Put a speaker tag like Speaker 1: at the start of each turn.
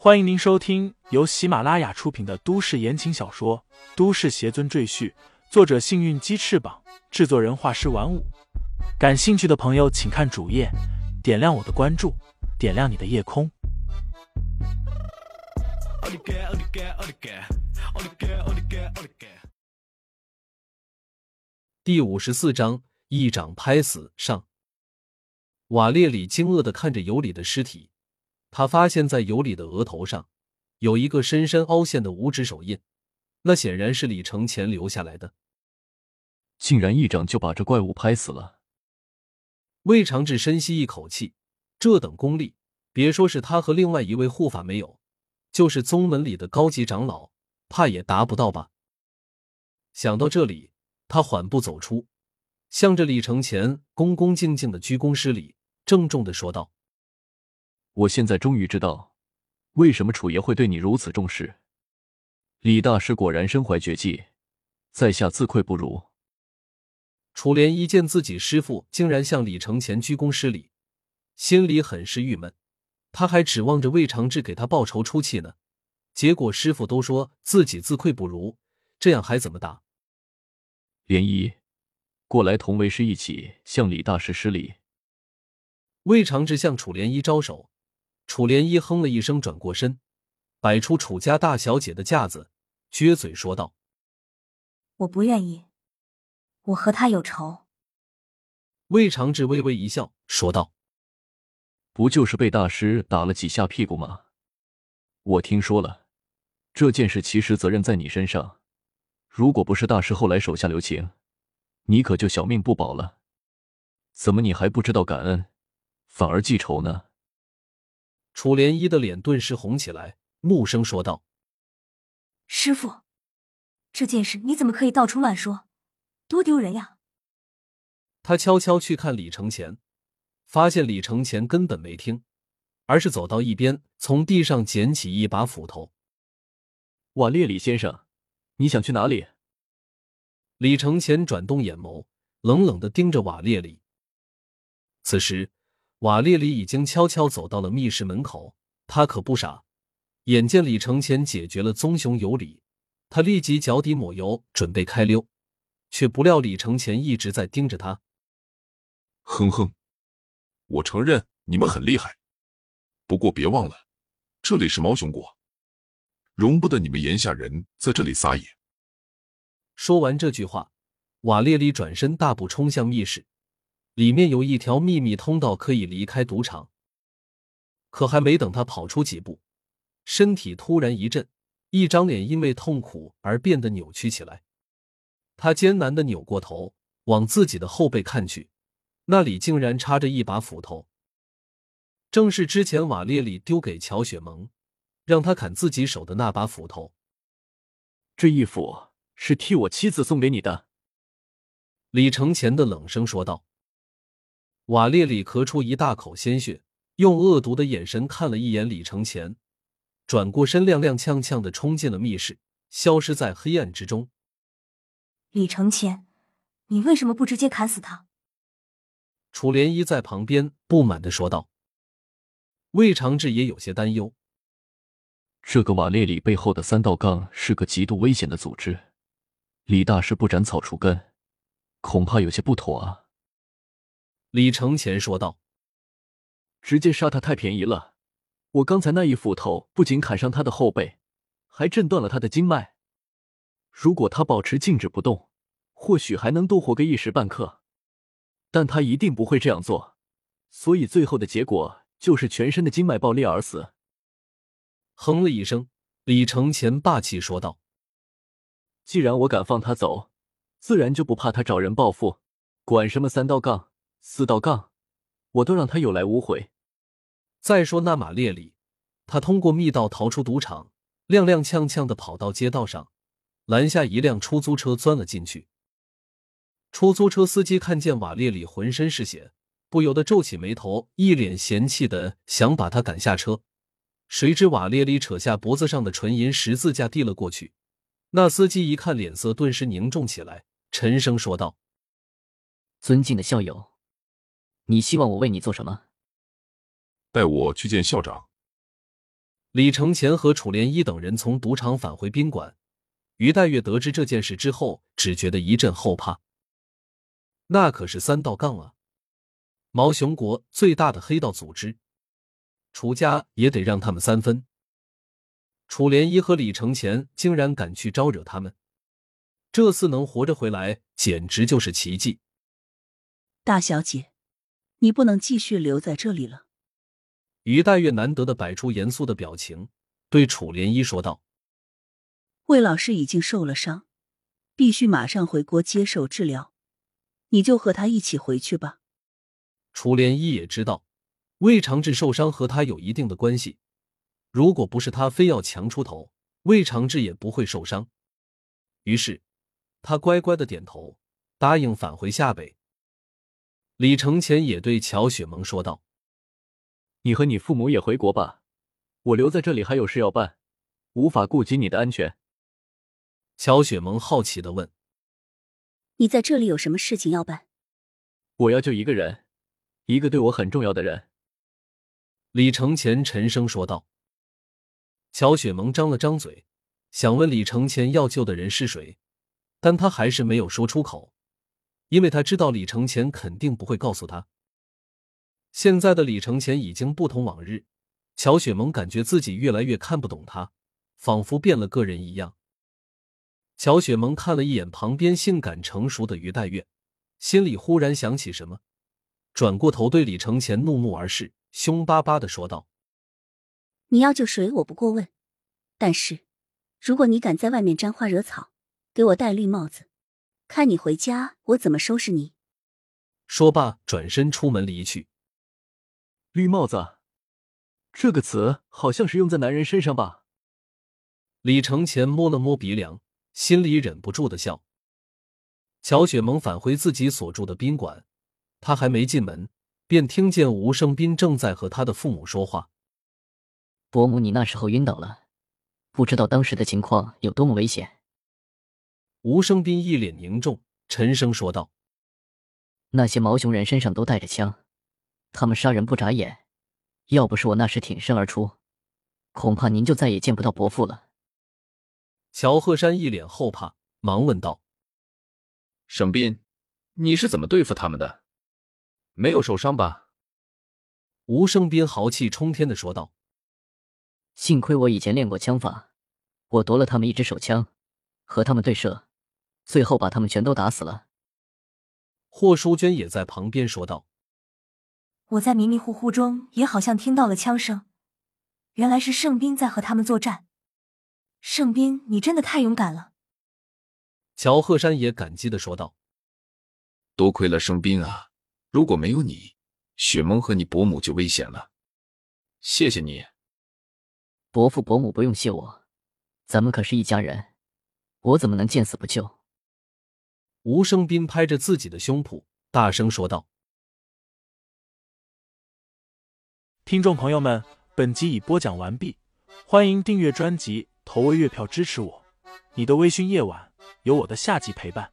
Speaker 1: 欢迎您收听由喜马拉雅出品的都市言情小说《都市邪尊赘婿》，作者：幸运鸡翅膀，制作人：画师玩五。感兴趣的朋友，请看主页，点亮我的关注，点亮你的夜空。
Speaker 2: 第五十四章，一掌拍死上。瓦列里惊愕的看着尤里的尸体。他发现，在尤里的额头上有一个深深凹陷的五指手印，那显然是李承前留下来的。
Speaker 3: 竟然一掌就把这怪物拍死了！
Speaker 2: 魏长志深吸一口气，这等功力，别说是他和另外一位护法没有，就是宗门里的高级长老，怕也达不到吧。想到这里，他缓步走出，向着李承前恭恭敬敬的鞠躬施礼，郑重的说道。
Speaker 3: 我现在终于知道，为什么楚爷会对你如此重视。李大师果然身怀绝技，在下自愧不如。
Speaker 2: 楚莲一见自己师傅竟然向李承前鞠躬施礼，心里很是郁闷。他还指望着魏长志给他报仇出气呢，结果师傅都说自己自愧不如，这样还怎么打？
Speaker 3: 莲姨，过来同为师一起向李大师施礼。
Speaker 2: 魏长志向楚莲一招手。楚莲衣哼了一声，转过身，摆出楚家大小姐的架子，撅嘴说道：“
Speaker 4: 我不愿意，我和他有仇。”
Speaker 2: 魏长志微微一笑，说道：“
Speaker 3: 不就是被大师打了几下屁股吗？我听说了，这件事其实责任在你身上。如果不是大师后来手下留情，你可就小命不保了。怎么你还不知道感恩，反而记仇呢？”
Speaker 2: 楚莲衣的脸顿时红起来，怒声说道：“
Speaker 4: 师傅，这件事你怎么可以到处乱说？多丢人呀！”
Speaker 2: 他悄悄去看李承前，发现李承前根本没听，而是走到一边，从地上捡起一把斧头。
Speaker 3: 瓦列里先生，你想去哪里？
Speaker 2: 李承前转动眼眸，冷冷的盯着瓦列里。此时。瓦列里已经悄悄走到了密室门口，他可不傻，眼见李承前解决了棕熊尤里，他立即脚底抹油，准备开溜，却不料李承前一直在盯着他。
Speaker 5: 哼哼，我承认你们很厉害，不过别忘了，这里是毛熊国，容不得你们炎夏人在这里撒野。
Speaker 2: 说完这句话，瓦列里转身大步冲向密室。里面有一条秘密通道可以离开赌场，可还没等他跑出几步，身体突然一震，一张脸因为痛苦而变得扭曲起来。他艰难的扭过头，往自己的后背看去，那里竟然插着一把斧头，正是之前瓦列里丢给乔雪萌，让他砍自己手的那把斧头。
Speaker 3: 这一斧是替我妻子送给你的。
Speaker 2: 李承前的冷声说道。瓦列里咳出一大口鲜血，用恶毒的眼神看了一眼李承前，转过身，踉踉跄跄的冲进了密室，消失在黑暗之中。
Speaker 4: 李承前，你为什么不直接砍死他？
Speaker 2: 楚涟衣在旁边不满的说道。魏长志也有些担忧，
Speaker 3: 这个瓦列里背后的三道杠是个极度危险的组织，李大师不斩草除根，恐怕有些不妥啊。
Speaker 2: 李承前说道：“
Speaker 3: 直接杀他太便宜了，我刚才那一斧头不仅砍伤他的后背，还震断了他的经脉。如果他保持静止不动，或许还能多活个一时半刻，但他一定不会这样做，所以最后的结果就是全身的经脉爆裂而死。”
Speaker 2: 哼了一声，李承前霸气说道：“
Speaker 3: 既然我敢放他走，自然就不怕他找人报复，管什么三道杠。”四道杠，我都让他有来无回。
Speaker 2: 再说那马列里，他通过密道逃出赌场，踉踉跄跄的跑到街道上，拦下一辆出租车，钻了进去。出租车司机看见瓦列里浑身是血，不由得皱起眉头，一脸嫌弃的想把他赶下车。谁知瓦列里扯下脖子上的纯银十字架递了过去，那司机一看，脸色顿时凝重起来，沉声说道：“
Speaker 6: 尊敬的校友。”你希望我为你做什么？
Speaker 5: 带我去见校长。
Speaker 2: 李承前和楚涟衣等人从赌场返回宾馆，于黛月得知这件事之后，只觉得一阵后怕。那可是三道杠啊！毛雄国最大的黑道组织，楚家也得让他们三分。楚涟衣和李承前竟然敢去招惹他们，这次能活着回来，简直就是奇迹。
Speaker 7: 大小姐，你不能继续留在这里了。
Speaker 2: 于黛月难得的摆出严肃的表情，对楚涟衣说道：“
Speaker 7: 魏老师已经受了伤，必须马上回国接受治疗。你就和他一起回去吧。”
Speaker 2: 楚涟衣也知道魏长志受伤和他有一定的关系，如果不是他非要强出头，魏长志也不会受伤。于是，他乖乖的点头，答应返回夏北。李承前也对乔雪萌说道。
Speaker 3: 你和你父母也回国吧，我留在这里还有事要办，无法顾及你的安全。
Speaker 2: 乔雪萌好奇的问：“
Speaker 4: 你在这里有什么事情要办？”
Speaker 3: 我要救一个人，一个对我很重要的人。
Speaker 2: 李承前沉声说道。乔雪萌张了张嘴，想问李承前要救的人是谁，但他还是没有说出口，因为他知道李承前肯定不会告诉他。现在的李承前已经不同往日，乔雪萌感觉自己越来越看不懂他，仿佛变了个人一样。乔雪萌看了一眼旁边性感成熟的于黛月，心里忽然想起什么，转过头对李承前怒目而视，凶巴巴的说道：“
Speaker 4: 你要救谁，我不过问，但是如果你敢在外面沾花惹草，给我戴绿帽子，看你回家我怎么收拾你！”
Speaker 2: 说罢，转身出门离去。
Speaker 3: 绿帽子，这个词好像是用在男人身上吧？
Speaker 2: 李承前摸了摸鼻梁，心里忍不住的笑。乔雪萌返回自己所住的宾馆，他还没进门，便听见吴胜斌正在和他的父母说话。
Speaker 6: 伯母，你那时候晕倒了，不知道当时的情况有多么危险。
Speaker 2: 吴生斌一脸凝重，沉声说道：“
Speaker 6: 那些毛熊人身上都带着枪。”他们杀人不眨眼，要不是我那时挺身而出，恐怕您就再也见不到伯父了。
Speaker 2: 乔鹤山一脸后怕，忙问道：“
Speaker 8: 生斌，你是怎么对付他们的？没有受伤吧？”
Speaker 2: 吴生斌豪气冲天的说道：“
Speaker 6: 幸亏我以前练过枪法，我夺了他们一支手枪，和他们对射，最后把他们全都打死了。”
Speaker 2: 霍淑娟也在旁边说道。
Speaker 4: 我在迷迷糊糊中也好像听到了枪声，原来是圣兵在和他们作战。圣兵，你真的太勇敢了。
Speaker 2: 乔鹤山也感激的说道：“
Speaker 5: 多亏了圣兵啊，如果没有你，雪萌和你伯母就危险了。谢谢你，
Speaker 6: 伯父伯母不用谢我，咱们可是一家人，我怎么能见死不救？”
Speaker 2: 吴生斌拍着自己的胸脯，大声说道。
Speaker 1: 听众朋友们，本集已播讲完毕，欢迎订阅专辑，投喂月票支持我。你的微醺夜晚，有我的下集陪伴。